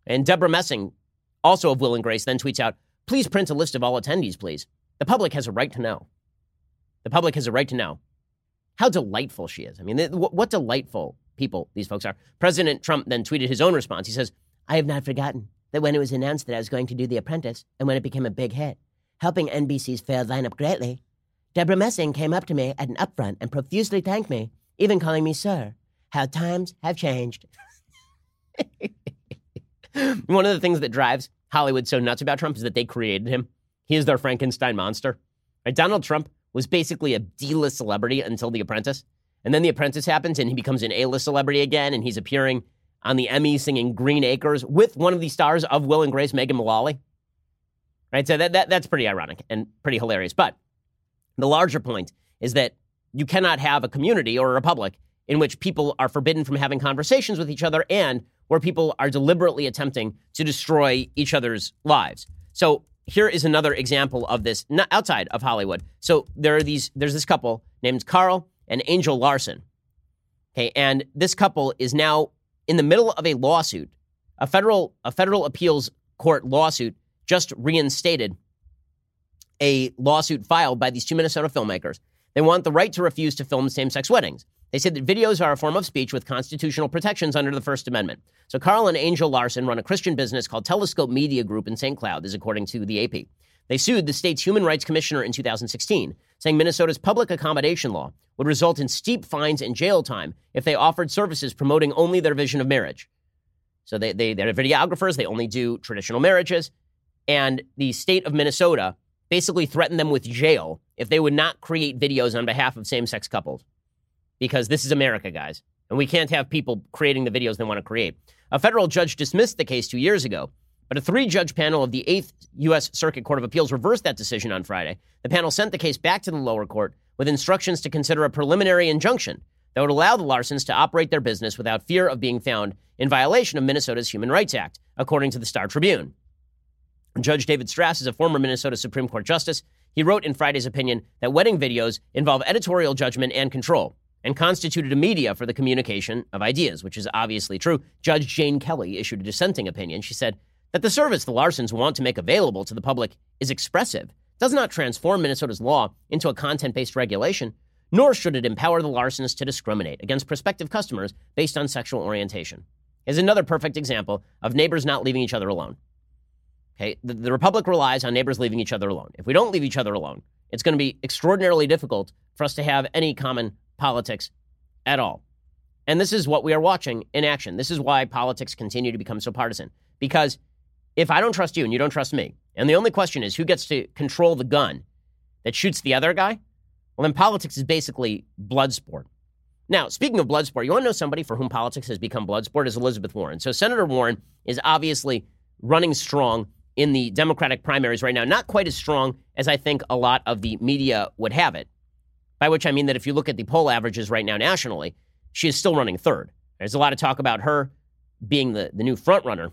And Debra Messing, also of Will and Grace, then tweets out, please print a list of all attendees, please. The public has a right to know. The public has a right to know. How delightful she is. I mean, what, what delightful people these folks are. President Trump then tweeted his own response. He says, I have not forgotten that when it was announced that I was going to do The Apprentice and when it became a big hit, helping NBC's failed lineup greatly, Debra Messing came up to me at an upfront and profusely thanked me, even calling me sir. How times have changed. One of the things that drives Hollywood so nuts about Trump is that they created him. He is their Frankenstein monster. Right? Donald Trump was basically a D-list celebrity until The Apprentice. And then The Apprentice happens and he becomes an A-list celebrity again and he's appearing on the Emmy singing Green Acres with one of the stars of Will and Grace, Megan Mullally. Right? So that, that, that's pretty ironic and pretty hilarious. But the larger point is that you cannot have a community or a republic in which people are forbidden from having conversations with each other and where people are deliberately attempting to destroy each other's lives. So here is another example of this not outside of Hollywood. So there are these there's this couple named Carl and Angel Larsen. Okay, and this couple is now in the middle of a lawsuit. A federal a federal appeals court lawsuit just reinstated a lawsuit filed by these two Minnesota filmmakers. They want the right to refuse to film same-sex weddings. They said that videos are a form of speech with constitutional protections under the First Amendment. So Carl and Angel Larsen run a Christian business called Telescope Media Group in St. Cloud, is according to the AP. They sued the state's human rights commissioner in 2016, saying Minnesota's public accommodation law would result in steep fines and jail time if they offered services promoting only their vision of marriage. So they, they, they're videographers, they only do traditional marriages. And the state of Minnesota basically threatened them with jail if they would not create videos on behalf of same sex couples because this is America, guys. And we can't have people creating the videos they want to create. A federal judge dismissed the case two years ago, but a three judge panel of the 8th U.S. Circuit Court of Appeals reversed that decision on Friday. The panel sent the case back to the lower court with instructions to consider a preliminary injunction that would allow the Larsens to operate their business without fear of being found in violation of Minnesota's Human Rights Act, according to the Star Tribune. Judge David Stras is a former Minnesota Supreme Court justice. He wrote in Friday's opinion that wedding videos involve editorial judgment and control and constituted a media for the communication of ideas, which is obviously true. Judge Jane Kelly issued a dissenting opinion. She said that the service the Larsens want to make available to the public is expressive, does not transform Minnesota's law into a content based regulation, nor should it empower the Larsens to discriminate against prospective customers based on sexual orientation. Is another perfect example of neighbors not leaving each other alone. Okay, the, the Republic relies on neighbors leaving each other alone. If we don't leave each other alone, it's going to be extraordinarily difficult for us to have any common politics at all. And this is what we are watching in action. This is why politics continue to become so partisan. Because if I don't trust you and you don't trust me, and the only question is who gets to control the gun that shoots the other guy, well, then politics is basically blood sport. Now, speaking of blood sport, you want to know somebody for whom politics has become blood sport is Elizabeth Warren. So Senator Warren is obviously running strong in the Democratic primaries right now. Not quite as strong as I think a lot of the media would have it. By which I mean that if you look at the poll averages right now nationally, she is still running third. There's a lot of talk about her being the, the new front runner.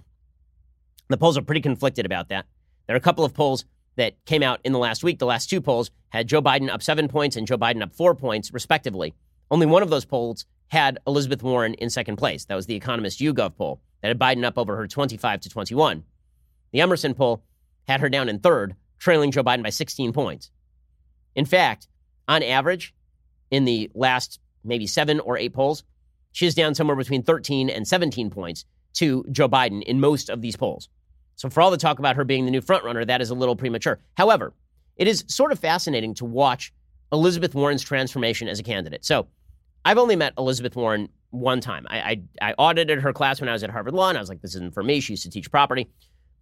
The polls are pretty conflicted about that. There are a couple of polls that came out in the last week. The last two polls had Joe Biden up seven points and Joe Biden up four points, respectively. Only one of those polls had Elizabeth Warren in second place. That was the Economist YouGov poll that had Biden up over her 25 to 21. The Emerson poll had her down in third, trailing Joe Biden by 16 points. In fact, on average, in the last maybe seven or eight polls, she's down somewhere between 13 and 17 points to Joe Biden in most of these polls. So, for all the talk about her being the new frontrunner, that is a little premature. However, it is sort of fascinating to watch Elizabeth Warren's transformation as a candidate. So, I've only met Elizabeth Warren one time. I, I, I audited her class when I was at Harvard Law, and I was like, this isn't for me. She used to teach property.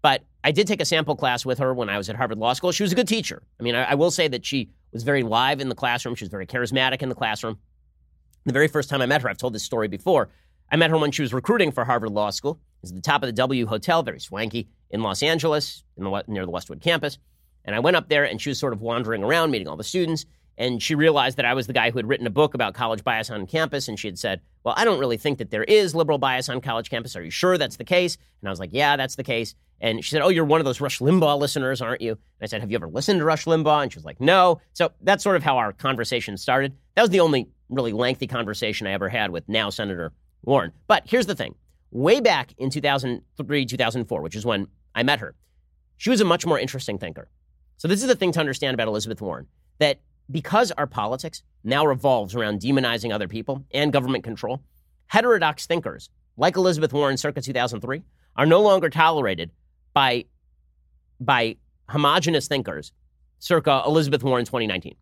But I did take a sample class with her when I was at Harvard Law School. She was a good teacher. I mean, I, I will say that she was very live in the classroom. She was very charismatic in the classroom. The very first time I met her, I've told this story before. I met her when she was recruiting for Harvard Law School. It was at the top of the W Hotel, very swanky, in Los Angeles, in the, near the Westwood campus. And I went up there, and she was sort of wandering around, meeting all the students. And she realized that I was the guy who had written a book about college bias on campus. And she had said, Well, I don't really think that there is liberal bias on college campus. Are you sure that's the case? And I was like, Yeah, that's the case. And she said, Oh, you're one of those Rush Limbaugh listeners, aren't you? And I said, Have you ever listened to Rush Limbaugh? And she was like, No. So that's sort of how our conversation started. That was the only really lengthy conversation I ever had with now Senator Warren. But here's the thing way back in 2003, 2004, which is when I met her, she was a much more interesting thinker. So this is the thing to understand about Elizabeth Warren that because our politics now revolves around demonizing other people and government control, heterodox thinkers like Elizabeth Warren circa 2003 are no longer tolerated by, by homogenous thinkers circa Elizabeth Warren 2019.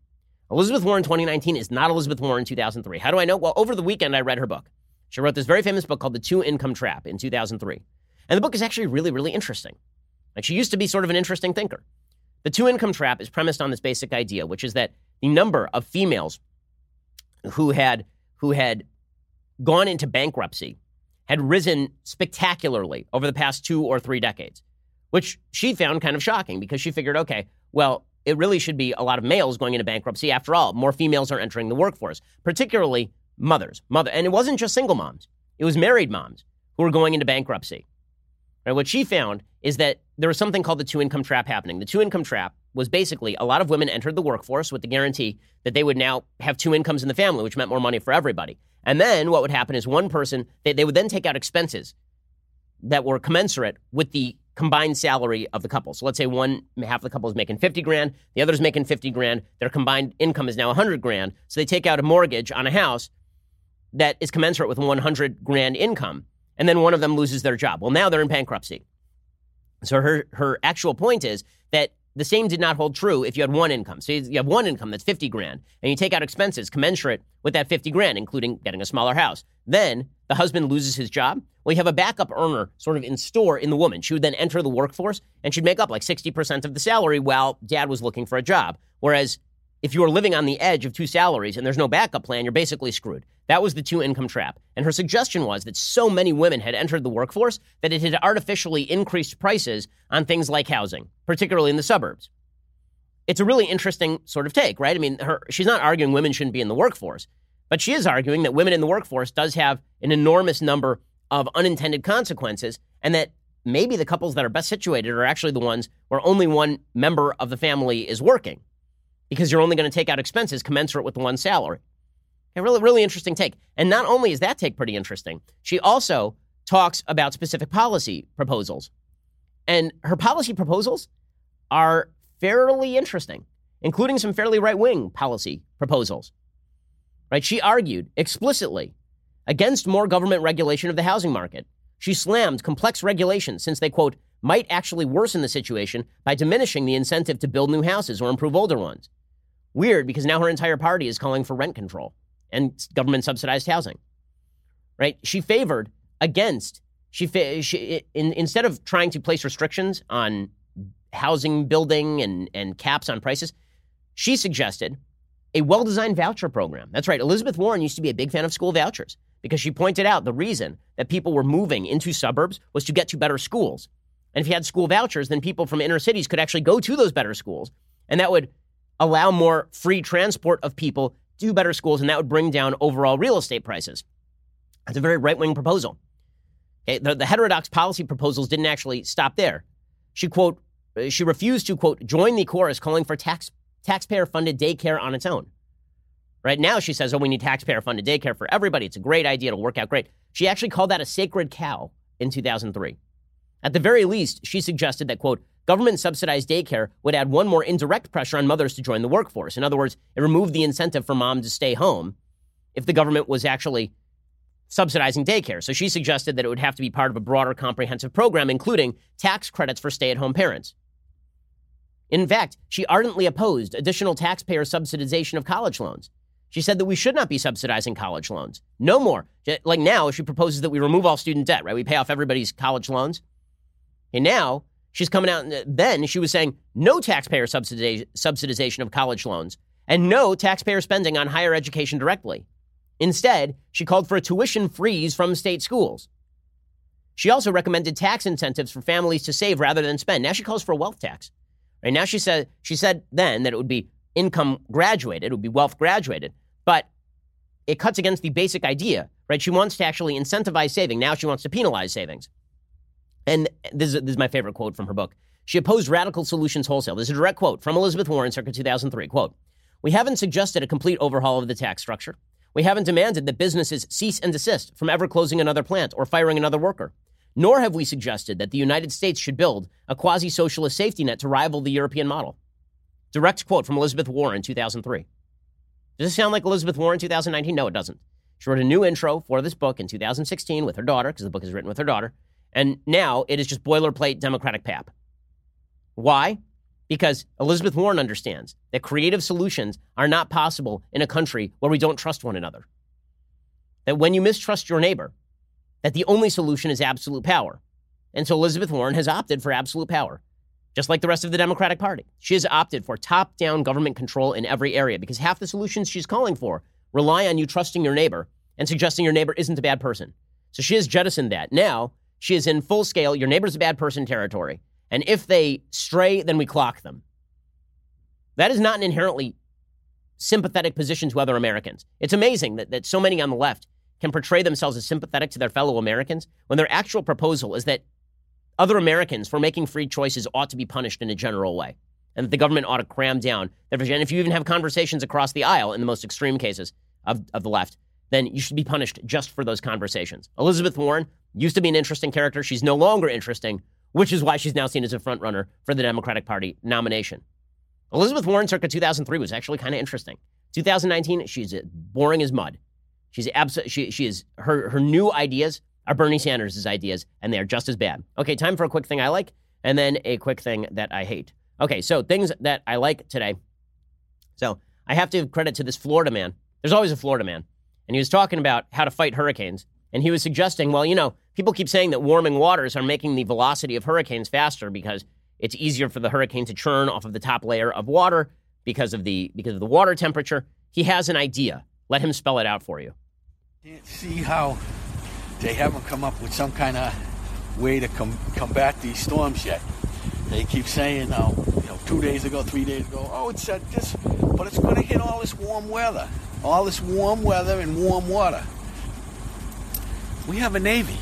Elizabeth Warren 2019 is not Elizabeth Warren 2003. How do I know? Well, over the weekend, I read her book. She wrote this very famous book called The Two Income Trap in 2003. And the book is actually really, really interesting. Like she used to be sort of an interesting thinker. The two income trap is premised on this basic idea, which is that the number of females who had who had gone into bankruptcy had risen spectacularly over the past two or three decades, which she found kind of shocking because she figured, okay, well, it really should be a lot of males going into bankruptcy. After all, more females are entering the workforce, particularly mothers. Mother, and it wasn't just single moms; it was married moms who were going into bankruptcy. What she found is that there was something called the two income trap happening. The two income trap was basically a lot of women entered the workforce with the guarantee that they would now have two incomes in the family, which meant more money for everybody. And then what would happen is one person, they, they would then take out expenses that were commensurate with the combined salary of the couple. So let's say one half of the couple is making 50 grand, the other is making 50 grand, their combined income is now 100 grand. So they take out a mortgage on a house that is commensurate with 100 grand income and then one of them loses their job. Well, now they're in bankruptcy. So her her actual point is that the same did not hold true if you had one income. So you have one income that's 50 grand and you take out expenses commensurate with that 50 grand, including getting a smaller house. Then the husband loses his job. Well, you have a backup earner sort of in store in the woman. She would then enter the workforce and she'd make up like 60% of the salary while dad was looking for a job. Whereas if you are living on the edge of two salaries and there's no backup plan, you're basically screwed. That was the two income trap. And her suggestion was that so many women had entered the workforce that it had artificially increased prices on things like housing, particularly in the suburbs. It's a really interesting sort of take, right? I mean, her, she's not arguing women shouldn't be in the workforce, but she is arguing that women in the workforce does have an enormous number of unintended consequences and that maybe the couples that are best situated are actually the ones where only one member of the family is working. because you're only going to take out expenses commensurate with the one salary. A really, really interesting take. And not only is that take pretty interesting, she also talks about specific policy proposals. And her policy proposals are fairly interesting, including some fairly right wing policy proposals. Right? She argued explicitly against more government regulation of the housing market. She slammed complex regulations since they, quote, might actually worsen the situation by diminishing the incentive to build new houses or improve older ones. Weird because now her entire party is calling for rent control and government subsidized housing. Right? She favored against she, she in, instead of trying to place restrictions on housing building and, and caps on prices, she suggested a well-designed voucher program. That's right. Elizabeth Warren used to be a big fan of school vouchers because she pointed out the reason that people were moving into suburbs was to get to better schools. And if you had school vouchers, then people from inner cities could actually go to those better schools. And that would allow more free transport of people to better schools, and that would bring down overall real estate prices. That's a very right wing proposal. Okay, the, the heterodox policy proposals didn't actually stop there. She quote, uh, she refused to quote join the chorus calling for tax taxpayer funded daycare on its own. Right now, she says, oh, we need taxpayer funded daycare for everybody. It's a great idea. It'll work out great. She actually called that a sacred cow in 2003. At the very least, she suggested that, quote, government subsidized daycare would add one more indirect pressure on mothers to join the workforce. In other words, it removed the incentive for mom to stay home if the government was actually subsidizing daycare. So she suggested that it would have to be part of a broader comprehensive program, including tax credits for stay at home parents. In fact, she ardently opposed additional taxpayer subsidization of college loans. She said that we should not be subsidizing college loans. No more. Like now, she proposes that we remove all student debt, right? We pay off everybody's college loans. And now she's coming out, then she was saying no taxpayer subsidization of college loans and no taxpayer spending on higher education directly. Instead, she called for a tuition freeze from state schools. She also recommended tax incentives for families to save rather than spend. Now she calls for a wealth tax. Right now she said she said then that it would be income graduated, it would be wealth graduated, but it cuts against the basic idea, right? She wants to actually incentivize saving. Now she wants to penalize savings. And this is, this is my favorite quote from her book. She opposed radical solutions wholesale. This is a direct quote from Elizabeth Warren, circa 2003. Quote, we haven't suggested a complete overhaul of the tax structure. We haven't demanded that businesses cease and desist from ever closing another plant or firing another worker. Nor have we suggested that the United States should build a quasi socialist safety net to rival the European model. Direct quote from Elizabeth Warren, 2003. Does this sound like Elizabeth Warren 2019? No, it doesn't. She wrote a new intro for this book in 2016 with her daughter, because the book is written with her daughter. And now it is just boilerplate Democratic pap. Why? Because Elizabeth Warren understands that creative solutions are not possible in a country where we don't trust one another. That when you mistrust your neighbor, that the only solution is absolute power. And so Elizabeth Warren has opted for absolute power, just like the rest of the Democratic Party. She has opted for top down government control in every area because half the solutions she's calling for rely on you trusting your neighbor and suggesting your neighbor isn't a bad person. So she has jettisoned that. Now she is in full scale, your neighbor's a bad person territory. And if they stray, then we clock them. That is not an inherently sympathetic position to other Americans. It's amazing that, that so many on the left can portray themselves as sympathetic to their fellow Americans when their actual proposal is that other Americans, for making free choices, ought to be punished in a general way. And that the government ought to cram down. And if you even have conversations across the aisle in the most extreme cases of, of the left, then you should be punished just for those conversations. Elizabeth Warren used to be an interesting character. She's no longer interesting, which is why she's now seen as a frontrunner for the Democratic Party nomination. Elizabeth Warren, circa 2003, was actually kind of interesting. 2019, she's boring as mud. She's abs- she, she is her her new ideas are Bernie Sanders' ideas, and they are just as bad. Okay, time for a quick thing I like, and then a quick thing that I hate. Okay, so things that I like today. So I have to give credit to this Florida man. There's always a Florida man, and he was talking about how to fight hurricanes, and he was suggesting, well, you know, People keep saying that warming waters are making the velocity of hurricanes faster because it's easier for the hurricane to churn off of the top layer of water because of the because of the water temperature. He has an idea. Let him spell it out for you. Can't see how they haven't come up with some kind of way to com- combat these storms yet. They keep saying, oh, you know, two days ago, three days ago, oh, it's at this, but it's going to hit all this warm weather, all this warm weather and warm water. We have a navy.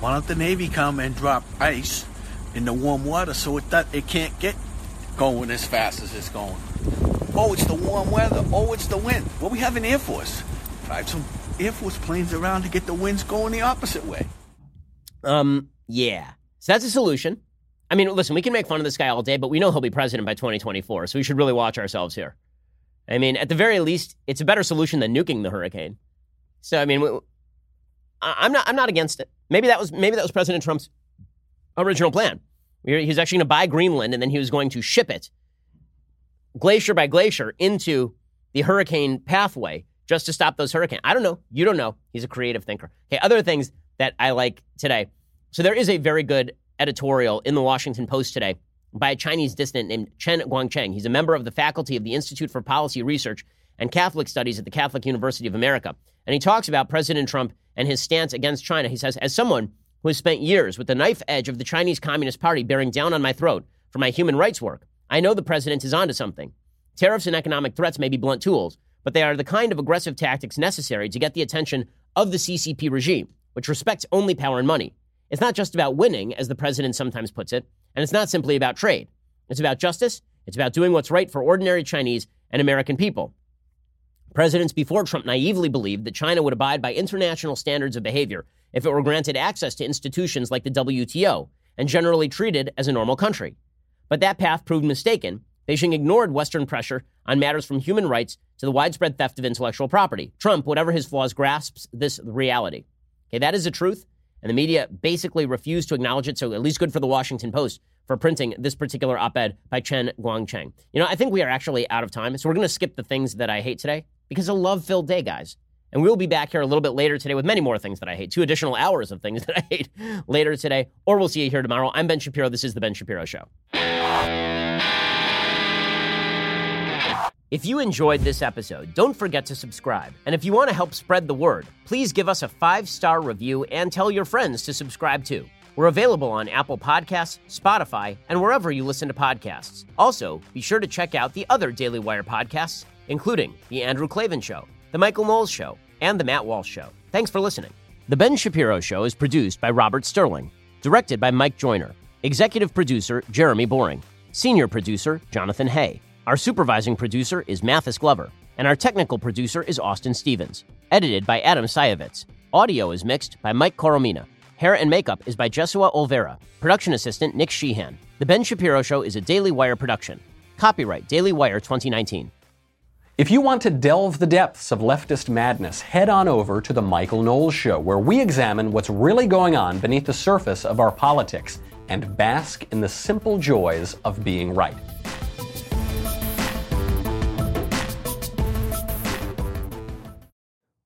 Why don't the Navy come and drop ice in the warm water so it, it can't get going as fast as it's going? Oh, it's the warm weather. Oh, it's the wind. Well, we have an Air Force. Drive some Air Force planes around to get the winds going the opposite way. Um, yeah. So that's a solution. I mean, listen, we can make fun of this guy all day, but we know he'll be president by 2024, so we should really watch ourselves here. I mean, at the very least, it's a better solution than nuking the hurricane. So, I mean, I'm not, I'm not against it. Maybe that was, maybe that was President Trump's original plan. He was actually going to buy Greenland and then he was going to ship it glacier by glacier into the hurricane pathway just to stop those hurricanes. I don't know. You don't know. He's a creative thinker. Okay, other things that I like today. So there is a very good editorial in the Washington Post today by a Chinese dissident named Chen Guangcheng. He's a member of the faculty of the Institute for Policy Research and Catholic Studies at the Catholic University of America. And he talks about President Trump and his stance against China. He says, as someone who has spent years with the knife edge of the Chinese Communist Party bearing down on my throat for my human rights work, I know the president is onto something. Tariffs and economic threats may be blunt tools, but they are the kind of aggressive tactics necessary to get the attention of the CCP regime, which respects only power and money. It's not just about winning, as the president sometimes puts it, and it's not simply about trade. It's about justice, it's about doing what's right for ordinary Chinese and American people. Presidents before Trump naively believed that China would abide by international standards of behavior if it were granted access to institutions like the WTO and generally treated as a normal country. But that path proved mistaken. Beijing ignored Western pressure on matters from human rights to the widespread theft of intellectual property. Trump, whatever his flaws, grasps this reality. Okay, that is the truth, and the media basically refused to acknowledge it, so at least good for the Washington Post for printing this particular op ed by Chen Guangcheng. You know, I think we are actually out of time, so we're going to skip the things that I hate today because a love filled day, guys. And we'll be back here a little bit later today with many more things that I hate, two additional hours of things that I hate later today, or we'll see you here tomorrow. I'm Ben Shapiro. This is The Ben Shapiro Show. If you enjoyed this episode, don't forget to subscribe. And if you want to help spread the word, please give us a five star review and tell your friends to subscribe too. We're available on Apple Podcasts, Spotify, and wherever you listen to podcasts. Also, be sure to check out the other Daily Wire podcasts, including The Andrew Klavan Show, The Michael Knowles Show, and The Matt Walsh Show. Thanks for listening. The Ben Shapiro Show is produced by Robert Sterling, directed by Mike Joyner, executive producer Jeremy Boring, senior producer Jonathan Hay. Our supervising producer is Mathis Glover, and our technical producer is Austin Stevens. Edited by Adam Sayevitz. Audio is mixed by Mike Coromina. Hair and makeup is by Jesua Olvera. Production assistant Nick Sheehan. The Ben Shapiro Show is a Daily Wire production. Copyright Daily Wire 2019. If you want to delve the depths of leftist madness, head on over to The Michael Knowles Show, where we examine what's really going on beneath the surface of our politics and bask in the simple joys of being right.